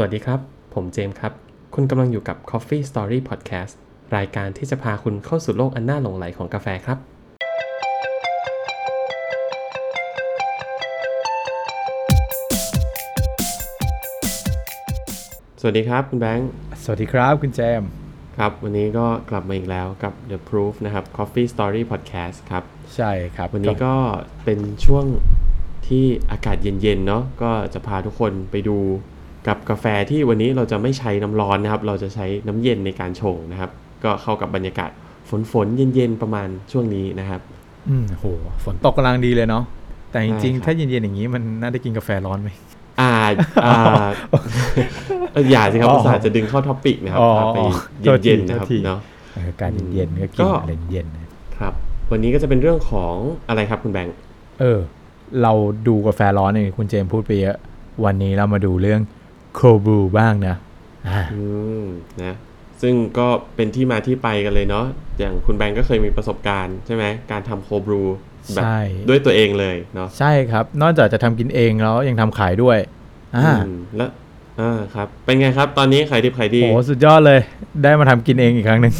สวัสดีครับ ผมเจมส์ครับ คุณกำลังอยู่กับ Coffee Story Podcast รายการที่จะพาคุณเข้าสู่โลกอันน่าหลงไหลของกาแฟครับ สวัสดีครับคุณแบงค์ สวัสดีครับคุณแจมครับ วันนี้ก็กลับมาอีกแล้วกับ The Proof นะครับ Coffee Story Podcast ครับ ใช่ครับ วันนี้ก็เป็นช่วงที่อากาศเย็นๆเนาะก็จะพาทุกคนไปดู กับกาแฟที่วันนี้เราจะไม่ใช้น้ำร้อนนะครับ เราจะใช้น้ำเย็นในการชงนะครับ ก็เข้ากับบรรยากาศฝนฝนๆเย็นๆประมาณช่วงนี้นะครับ อืมโหฝนตกกำลังดีเลยเนาะแต่จริงใช่ครับๆถ้าเย็นๆอย่างนี้มันน่าได้กินกาแฟร้อนไหมอ่าอ่าเอ่ออย่าสิครับอ๋ออุตส่าห์จะดึงเข้าท็อปิกนะครับอ๋อพาไปโทษทีเย็นๆนะครับโทษทีเนาะเอออากาศเย็นๆก็กิก็นอะไรเย็นๆนะครับ วันนี้ก็จะเป็นเรื่องของอะไรครับคุณแบงค์เออ เราดูกาแฟร้อนเนี่ยคุณเจมพูดไปเยอะวันนี้เรามาดูเรื่อง โคบูบ้างนะอ่าอืมนะซึ่งก็เป็นที่มาที่ไปกันเลยเนาะอย่างคุณแบงค์ก็เคยมีประสบการณ์ใช่ไหมการทำโคบรูแบบใช่ด้วยตัวเองเลยเนาะใช่ครับ นอกจากจะทำกินเองแล้วยังทำขายด้วยอ่าอืมแล้วอ่าครับ เป็นไงครับตอนนี้ขายดิบขายดีโหสุดยอดเลย ได้มาทำกินเองอีกครั้งหนึ่ง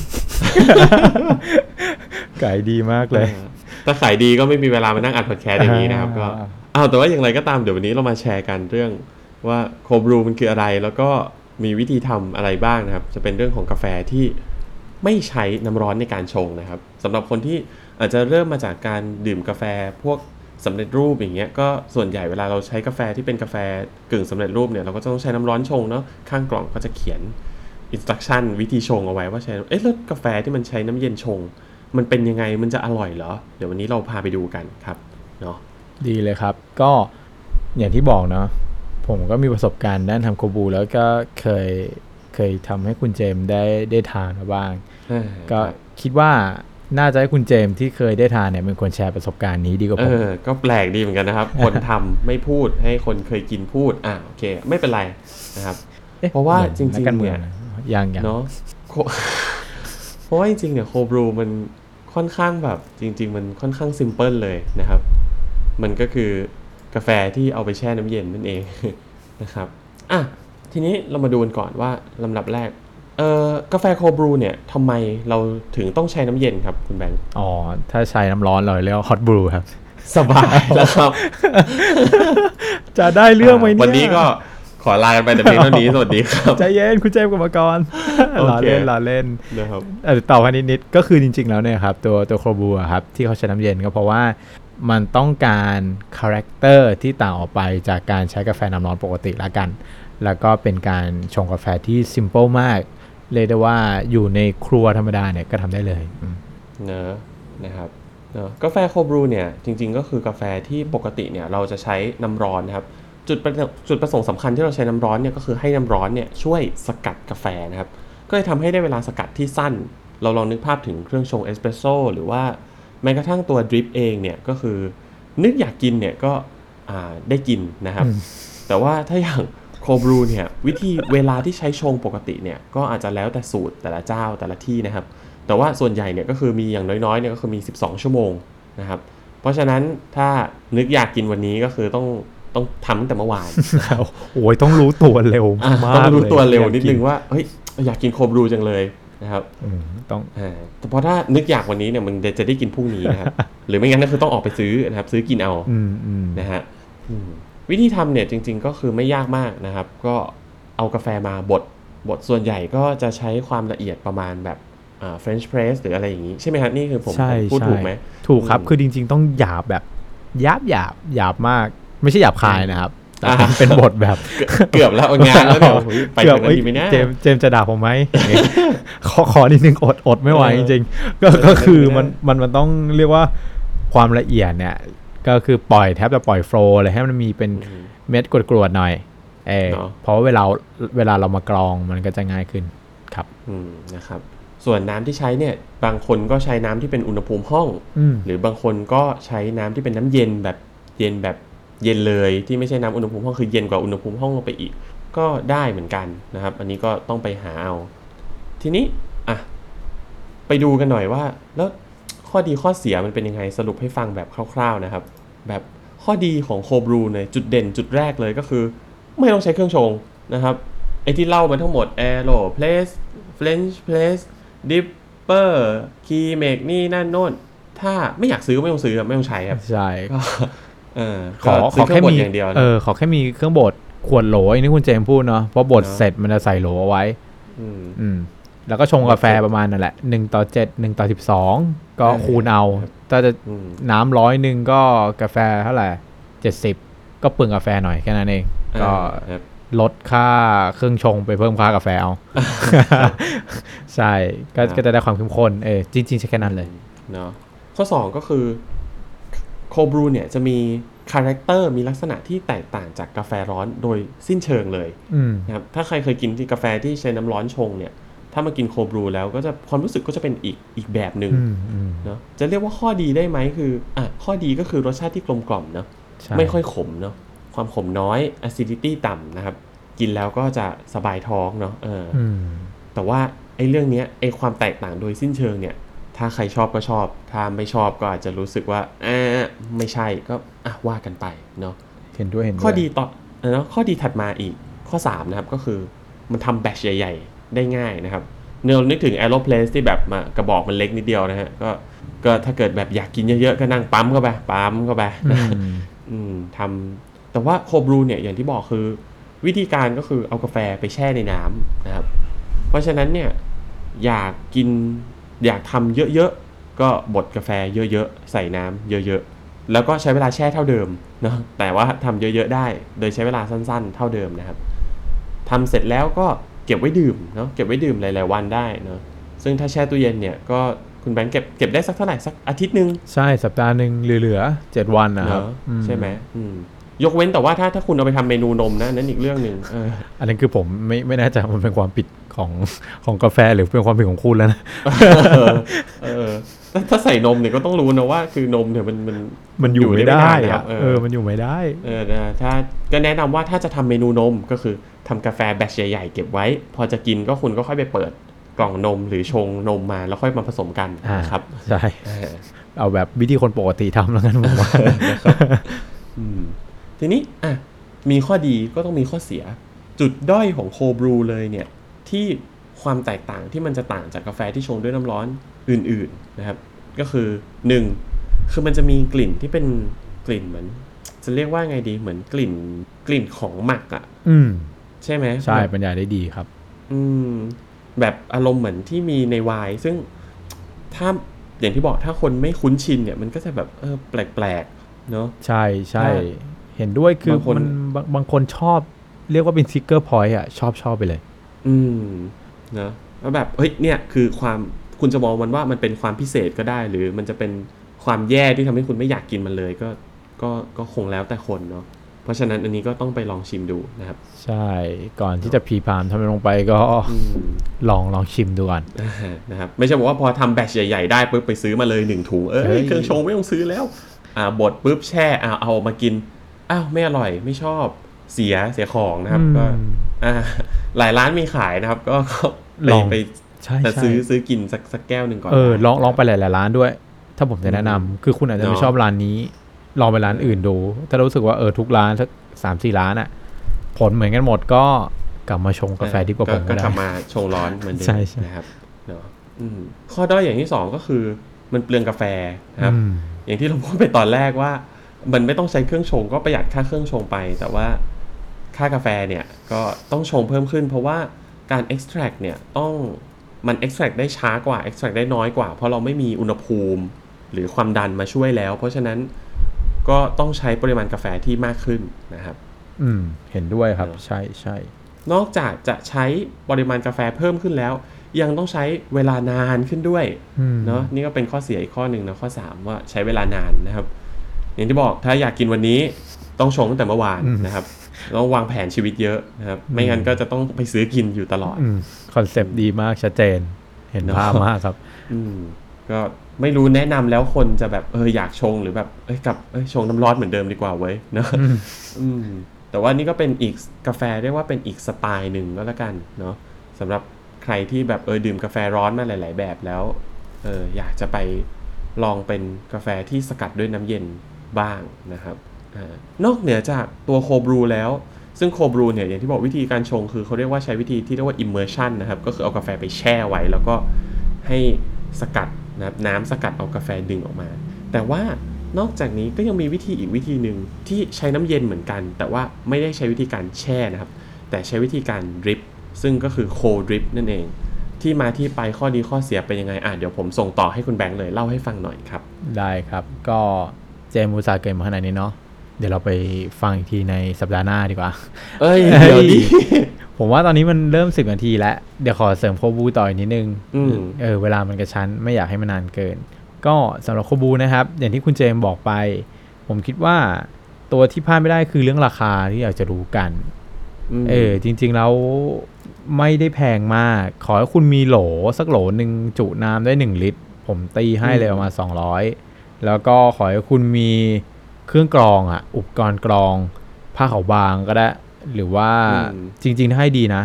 ขายดีมากเลยอ่าถ้าขายดีก็ไม่มีเวลามานั่งอัดพอดแคสต์อย่างนี้นะครับก็อ่าอ้าวแต่ว่าอย่างไรก็ตามเดี๋ยววันนี้เรามาแชร์กันเรื่อง ว่าโคบรูมันคืออะไร แล้วก็มีวิธีทำอะไรบ้างนะครับ จะเป็นเรื่องของกาแฟที่ไม่ใช้น้ำร้อนในการชงนะครับสำหรับคนที่อาจจะเริ่มมาจากการดื่มกาแฟพวกสำเร็จรูปอย่างเงี้ยก็ส่วนใหญ่เวลาเราใช้กาแฟที่เป็นกาแฟกึ่งสำเร็จรูปเนี่ยเราก็จะต้องใช้น้ำร้อนชงเนาะข้างกล่องก็จะเขียนอินสต u ั t ชั่นวิธีชงเอาไว้ว่าใช้เอ๊ะแล้วกาแฟที่มันใช้น้ำเย็นชง มันเป็นยังไงมันจะอร่อยเหรอ เดี๋ยววันนี้เราพาไปดูกันครับเนาะดีเลยครับ ก็อย่างที่บอกเนาะ ผมก็มีประสบการณ์ด้านทำโคบู แล้วก็เคยเคยทำให้คุณเจมส์ได้ได้ทานมาบ้าง ก็ครับคิดว่าน่าจะให้คุณเจมส์ที่เคยได้ทานเนี่ยเป็นคนแชร์ประสบการณ์นี้ดีกว่าเอผมอก็แปลกดีเหมือนกันนะครับ คนทำไม่พูดให้คนเคยกินพูดอ่าโอเค ไม่เป็นไรนะครับอ๊เพราะว่าหมือนจริงๆนักการเมืองเนี่ยนะยังยังเนาะโคเพราะว่าจริงๆเนี่ยโคบรูมันค่อนข้างแบบจริง ๆ มันค่อนข้างซิมเพิลเลยนะครับ มันก็คือ กาแฟที่เอาไปแช่น้ำเย็นนั่นเองนะครับอะทีนี้เรามาดูกันก่อนว่าลำดับแรกเอ่อกาแฟโคบรูเนี่ยทำไมเราถึงต้องใช้น้ำเย็นครับคุณแบงค์อ๋อ ถ้าใช้น้ำร้อนเราเรียกว่า hot brew ครับ สบายแล้วครับ จะได้เรื่องไหมเนี่ยวันนี้ก็ขอลากันไปแต่เพียงเท่านี้ สวัสดีครับ ใจเย็นคุณเจมส์กรรมกรโอเคล้อเล่นล้อเล่นนะครับเออต่อมานิดๆก็คือจริง ๆ แล้วเนี่ยครับ ตัวตัว cold brew อะครับ ที่เขาใช้น้ำเย็นก็เพราะว่า มันต้องการ character ที่ต่างออกไปจากการใช้กาแฟน้ำร้อนปกติละกัน แล้วก็เป็นการชงกาแฟที่ simple มาก เรียกได้ว่าอยู่ในครัวธรรมดาเนี่ยก็ทำได้เลยเนอะนะครับเนอะกาแฟ cold brew เนี่ยจริง ๆ ก็คือกาแฟที่ปกติเนี่ยเราจะใช้น้ำร้อนนะครับจุดประจุดประสงค์สำคัญที่เราใช้น้ำร้อนเนี่ยก็คือให้น้ำร้อนเนี่ยช่วยสกัดกาแฟนะครับก็เลยทำให้ได้เวลาสกัดที่สั้น เราลองนึกภาพถึงเครื่องชงเอสเปรสโซ่หรือว่า แม้กระทั่งตัว drip เองเนี่ยก็คือ นึกอยากกินเนี่ยก็อ่าได้กินนะครับอืมแต่ว่าถ้าอย่างโคบรูเนี่ยวิธีเวลาที่ใช้ชงปกติเนี่ยก็อาจจะแล้วแต่สูตรแต่ละเจ้าแต่ละที่นะครับ แต่ว่าส่วนใหญ่เนี่ยก็คือมีอย่างน้อยๆเนี่ยก็คือมี 12 ชั่วโมงนะครับเพราะฉะนั้นถ้านึกอยากกินวันนี้ก็คือต้องต้องทำตั้งแต่เมื่อวานโอ้ยต้องรู้ตัวเร็วอะมากต้องรู้ตัวเร็วอยากนิดกินึงว่าเฮ้ยอยากกินโคบรูจังเลย นะครับอืมต้องอ่าแต่พอถ้านึกอยากวันนี้เนี่ยมันจะได้กินพรุ่งนี้นะครับหรือไม่งั้นก็คือต้องออกไปซื้อนะครับ ซื้อกินเอาอืมอืมนะฮะอืมวิธีทำเนี่ยจริง ๆ ก็คือไม่ยากมากนะครับ ก็เอากาแฟมาบดบดส่วนใหญ่ก็จะใช้ความละเอียดประมาณแบบอ่า French press หรืออะไรอย่างนี้ ใช่ไหมครับนี่คือผมใช่ผมพูดใช่ถูกไหม ถูกครับอืมคือจริง ๆ ต้องหยาบแบบหยาบหยาบหยาบมาก ไม่ใช่หยาบคายนะครับ แต่อ่าเป็นบทแบบเกือบแล้วเอางานแล้วเดี๋ยวโอ้ยไปเกืทาอบงนั้นดีไหมเนี่ยเจมส์เจมส์จะด่าผมไหมอย่างงี้ขอขอนิดนึงอดอดไม่ไหวเอจอริงๆก็เออก็คือไม่ได้มันมันมันต้องเรียกว่าความละเอียดเนี่ย ก็คือปล่อยแทบจะปล่อยโฟลว์เลยให้มันมีเป็นอืมเม็ดกรวดๆหน่อยเออเนอะเพราะว่าเวลาเวลาเรามากรองมันก็จะง่ายขึ้นครับอืมนะครับส่วนน้ำที่ใช้เนี่ยบางคนก็ใช้น้ำที่เป็นอุณหภูมิห้องอืมหรือบางคนก็ใช้น้ำที่เป็นน้ำเย็นแบบเย็นแบบ เย็นเลยที่ไม่ใช่น้ำอุณหภูมิห้องคือเย็นกว่าอุณหภูมิห้องลงไปอีก ก็ได้เหมือนกันนะครับ อันนี้ก็ต้องไปหาเอา ทีนี้อะไปดูกันหน่อยว่า แล้วข้อดีข้อเสียมันเป็นยังไงสรุปให้ฟังแบบคร่าว ๆนะครับ แบบข้อดีของโคบรูเนี่ยจุดเด่นจุดแรกเลยก็คือ ไม่ต้องใช้เครื่องชงนะครับไอ้ที่เล่ามาทั้งหมด Aero Place French Place Dipper Key Make นี่นั่นโน่นถ้าไม่อยากซื้อก็ไม่ต้องซื้อครับไม่ต้องใช้ครับใช่ก็เออ ขอก็ขซื้อเครื่แค่งบดมีอย่างเดียวนะเออขอแค่มีเครื่องบดขวดโหลอันนี้คุณเจมส์พูดเนาะเพราะบดเนอะเสร็จมันจะใส่โหลเอาไว้มอืมแล้วก็ชงกาแฟประมาณนั่นแหละหนึ่งต่อเจ็ดหนึ่งต่อสิบสองก็เออคูณเอาครับถ้าจะอืมน้ำร้อยหนึ่งก็กาแฟเท่าไหร่เจ็ดสิบก็เปลืองกาแฟหน่อยแค่นั้นเองก็อ่าครับลดค่าเครื่องชงไปเพิ่มค่ากาแฟเอาใช่ก็ครับก็จะได้ความเข้มข้นเออจริงๆใช่แค่นั้นเลยเนาะข้อ2ก็คือ cold brew เนี่ยจะมี character มีลักษณะที่แตกต่างจากกาแฟร้อนโดยสิ้นเชิงเลยอืมนะครับถ้าใครเคยกินที่กาแฟที่ใช้น้ำร้อนชงเนี่ย ถ้ามากิน cold brew แล้วก็จะความรู้สึกก็จะเป็นอีกอีกแบบหนึ่งอืมอืมเนาะจะเรียกว่าข้อดีได้ไหมคืออะข้อดีก็คือรสชาติที่กลมกล่อมเนาะใช่ไม่ค่อยขมเนาะความขมน้อย acidity ต่ำนะครับ กินแล้วก็จะสบายท้องเนาะเออออืมแต่ว่าไอ้เรื่องเนี้ยไอ้ความแตกต่างโดยสิ้นเชิงเนี่ย ถ้าใครชอบก็ชอบ ถ้าไม่ชอบก็อาจจะรู้สึกว่าอ่าไม่ใช่ก็อะว่ากันไปเนาะเห็นด้วยเห็นด้วยข้อดีต่อเนาะข้อดีถัดมาอีกข้อ 3 นะครับ ก็คือมันทำแบตชใหญ่ ๆ ได้ง่ายนะครับเนเรานึกถึง Aeroplace ที่แบบมากระบอกมันเล็กนิดเดียวนะฮะก็ก็ถ้าเกิดแบบอยากกินเยอะๆ ก็นั่งปั๊มเข้าไปปั๊มเข้าไปอืมอืมทำแต่ว่าโคบรูเนี่ยอย่างที่บอกคือ วิธีการก็คือเอากาแฟไปแช่ในน้ำนะครับ เพราะฉะนั้นเนี่ยอยากกิน อยากทำเยอะๆ ก็บดกาแฟเยอะๆ ใส่น้ำเยอะๆ แล้วก็ใช้เวลาแช่เท่าเดิมเนาะแต่ว่าทำเยอะๆได้ โดยใช้เวลาสั้นๆ เท่าเดิมนะครับทำเสร็จแล้วก็เก็บไว้ดื่มเนาะเก็บไว้ดื่มหลายๆวันได้เนาะซึ่งถ้าแช่ตู้เย็นเนี่ยก็คุณแบงค์เก็บเก็บได้สักเท่าไหร่สักอาทิตย์หนึ่งใช่สัปดาห์หนึ่งเหลือๆเจ็ดวันนะครับเนอะอืใช่ไหมอืม ยกเว้นแต่ว่าถ้าถ้าคุณเอาไปทำเมนูนมนะนั่นอีกเรื่องหนึ่งเอออันนั้นคือผมไม่ไม่แน่ใจว่ามันเป็นความผิดของของกาแฟหรือเป็นความผิดของคุณแล้วนะเออเออถ้าถ้าใส่นมเนี่ยก็ต้องรู้นะว่าคือนมเนี่ยมันมันมันอยู่ไม่ได้อยู่ได้ไม่นานนะครัอะบเออเออมันอยู่ไม่ได้เออนะถ้าก็แนะนำว่าถ้าจะทำเมนูนมก็คือทำกาแฟแบตใหญ่ๆเก็บไว้ พอจะกินก็คุณก็ค่อยไปเปิดกล่องนมหรือชงนมมาแล้วค่อยมาผสมกันอ่านะครับใช่เออเอาแบบวิธีคนปกติทำแล้วกันผมว่าอืม ทีนี้อะมีข้อดีก็ต้องมีข้อเสีย จุดด้อยของโคบรูเลยเนี่ย ที่ความแตกต่างที่มันจะต่างจากกาแฟที่ชงด้วยน้ำร้อนอื่นๆนะครับ ก็คือ 1. คือมันจะมีกลิ่นที่เป็นกลิ่นเหมือน จะเรียกว่าไงดีเหมือนกลิ่นกลิ่นของหมักอะ่ะอืม ใช่ไหมใช่แบบบรรยายได้ดีครับ อืม แบบอารมณ์เหมือนที่มีในไวน์ซึ่งถ้าอย่างที่บอกถ้าคนไม่คุ้นชินเนี่ยมันก็จะแบบเออแปลกๆเนาะใช่ใช่ใช่ เห็นด้วยคือบางคน มันบางบางคนชอบเรียกว่าเป็น trigger point อะ ชอบชอบไปเลย อืมเนอะแล้วแบบเฮ้ยเนี่ยคือความคุณจะมองมันว่ามันเป็นความพิเศษก็ได้ หรือมันจะเป็นความแย่ที่ทำให้คุณไม่อยากกินมันเลยก็ก็ก็คงแล้วแต่คนเนาะเพราะฉะนั้นอันนี้ก็ต้องไปลองชิมดูนะครับ ใช่ ก่อนที่จะพีพามทำอะไรลงไปก็ อืม ลองลองชิมดูก่อน อ่านะครับไม่ใช่บอกว่าพอทำแบตชใหญ่ๆได้ปุ๊บไปซื้อมาเลยหนึ่งถุงเออเฮ้ย เครื่องชงไม่ต้องซื้อแล้ว อ่าบดปุ๊บแช่อ่าเอามากิน อ้าวไม่อร่อยไม่ชอบเสียเสียของนะครับ ก็อืมอ่าหลายร้านมีขายนะครับ ก็ก็ไปลองไปใช่แต่ใช่ซื้อซื้อกินสักสักแก้วหนึ่งก่อนเออได้ลองลองไปหลายๆร้านด้วย ถ้าผมจะแนะนำคือคุณอาจจะไม่เนอะชอบร้านนี้ ลองไปร้านอื่นดู ถ้ารู้สึกว่าเออทุกร้านสักสามสี่ร้านอะผลเหมือนกันหมดก็กลับมาชงกาแฟดีกว่าผมก็ก็ได้กลับมาชงร้อนเหมือนเดิมใช่ใช่นะครับเนาะอืมข้อด้อยอย่างที่สองก็คือ มันเปลืองกาแฟนะครับอืมอย่างที่เราพูดไปตอนแรกว่า มันไม่ต้องใช้เครื่องชงก็ประหยัดค่าเครื่องชงไป แต่ว่าค่ากาแฟเนี่ยก็ต้องชงเพิ่มขึ้น เพราะว่าการ extract เนี่ยต้องมัน extract ได้ช้ากว่า extract ได้น้อยกว่า เพราะเราไม่มีอุณหภูมิหรือความดันมาช่วยแล้ว เพราะฉะนั้นก็ต้องใช้ปริมาณกาแฟที่มากขึ้นนะครับ อืม เห็นด้วยครับเนอะใช่ใช่ นอกจากจะใช้ปริมาณกาแฟเพิ่มขึ้นแล้ว ยังต้องใช้เวลานานขึ้นด้วยอืมเนาะนี่ก็เป็นข้อเสียอีกข้อหนึ่งนะข้อ 3 ว่าใช้เวลานานนะครับ อย่างที่บอกถ้าอยากกินวันนี้ต้องชงตั้งแต่เมื่อวานนะครับต้องวางแผนชีวิตเยอะนะครับ ไม่งั้นก็จะต้องไปซื้อกินอยู่ตลอดอืมconcept ดีมากชัดเจน เห็นเนอะภาพมากครับ อืมก็ไม่รู้แนะนำแล้วคนจะแบบเอออยากชงหรือแบบเอ้ยกลับเอ้ยชงน้ำร้อนเหมือนเดิมดีกว่าเว้ยเนอะอืมอืมแต่ว่านี่ก็เป็นอีกกาแฟเรียกว่าเป็นอีกสไตล์หนึ่งก็แล้วกันเนาะสำหรับใครที่แบบเออดื่มกาแฟร้อนมาหลาย ๆ แบบแล้วเอออยากจะไปลองเป็นกาแฟที่สกัดด้วยน้ำเย็น บ้างนะครับอนอกเหนือจากตัว cold brew แล้ว ซึ่งโคบรูเนี่ยอย่างที่บอกวิธีการชงคือเขาเรียกว่าใช้วิธีที่เรียกว่า immersion นะครับ ก็คือเอากาแฟไปแช่ไว้ แล้วก็ให้สกัดนะครับน้ำสกัดเอากาแฟดึงออกมา แต่ว่านอกจากนี้ก็ยังมีวิธีอีกวิธีหนึ่งที่ใช้น้ำเย็นเหมือนกัน แต่ว่าไม่ได้ใช้วิธีการแช่นะครับ แต่ใช้วิธีการดริปซึ่งก็คือโคดริปนั่นเอง ที่มาที่ไปข้อดีข้อเสียเป็นยังไงอะเดี๋ยวผมส่งต่อให้คุณแบงค์เลยเล่าให้ฟังหน่อยครับ ได้ครับก็ เจมส์อุตสาห์เกินมาขนาดนี้เนาะเดี๋ยวเราไปฟังอีกทีในสัปดาห์หน้าดีกว่า เอ้ยเฮ้ยเดี๋ยวดิผมว่าตอนนี้มันเริ่มสิบนาทีแล้ว เดี๋ยวขอเสริมโคบูต่ออีกนิดนึงอืมเออเวลามันกระชั้นไม่อยากให้มันนานเกิน ก็สำหรับโคบูนะครับ อย่างที่คุณเจมส์บอกไป ผมคิดว่าตัวที่พลาดไม่ได้คือเรื่องราคาที่อยากจะรู้กันมเออจริง ๆ แล้วไม่ได้แพงมาก ขอให้คุณมีโหลสักโหลหนึ่งจุน้ำได้1ลิตร ผมตีให้เลยประมาณ200 แล้วก็ขอให้คุณมีเครื่องกรองอะอุปกรณ์กรอง ผ้าขาวบางก็ได้ หรือว่าจริงๆถ้าให้ดีนะ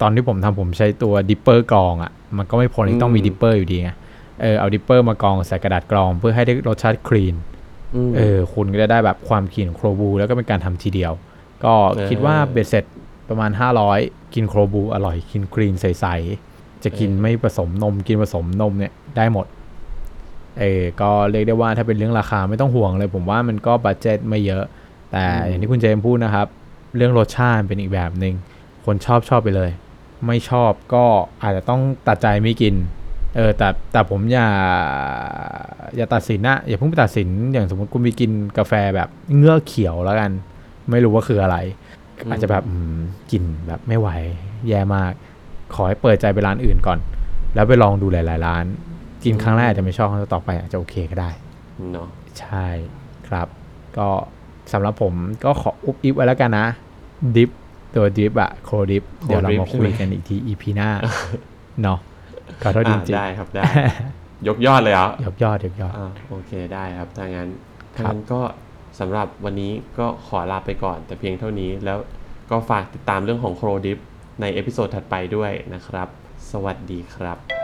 ตอนที่ผมทำผมใช้ตัว dripper กรองอะมันก็ไม่พอที่ต้องมี dripper อยู่ดีไง เออเอา dripper มากรองใส่กระดาษกรอง เพื่อให้ได้รสชาติ clean อืมเออ คุณก็จะได้แบบความ clean ของ cold brew แล้วก็เป็นการทำทีเดียว ก็เออคิดว่าเบ็ดเสร็จประมาณ 500 กินโครบูอร่อย กินคลีนใสๆจะกินไม่ผสมนม กินผสมนมเนี่ยได้หมด เออก็เรียกได้ว่าถ้าเป็นเรื่องราคาไม่ต้องห่วงเลย ผมว่ามันก็บัตเจ็ตไม่เยอะ แต่อย่างที่คุณเจมส์พูดนะครับ เรื่องรสชาติเป็นอีกแบบหนึง่งคนชอบชอบไปเลย ไม่ชอบก็อาจจะต้องตัดใจไม่กินเออแต่แต่ผมอย่าอย่าตัดสินนะอย่าเพิ่งไปตัดสินอย่างสมมติคุณไปกินกาแฟแบบเงือกเขียวแล้วกัน ไม่รู้ว่าคืออะไร อาจจะแบบกลินแบบไม่ไหว แย่มาก ขอให้เปิดใจไปร้านอื่นก่อน แล้วไปลองดูหลาย ๆ ร้าน กินครั้งแรกอาจจะไม่ชอบครั้งต่อไปอาจจะโอเคก็ได้เนาะใช่ครับ ก็สำหรับผมก็ขออุบอิบไว้แล้วกันนะดิฟตัวดิฟอะโคดิฟเดี๋ยวเรามาคุยกันอีกที EP หน้าเนาะขอโทษจอะริงได้ครับได้ ยกยอดเลยเหรอๆยกยอดยกยอดอ่าโอเคได้ครับถ้างั้นครัถ้างั้นก็สำหรับวันนี้ก็ขอลาไปก่อน แต่เพียงเท่านี้แล้วก็ฝากติดตามเรื่องของ cold drip ใน episode ถัดไปด้วยนะครับ สวัสดีครับ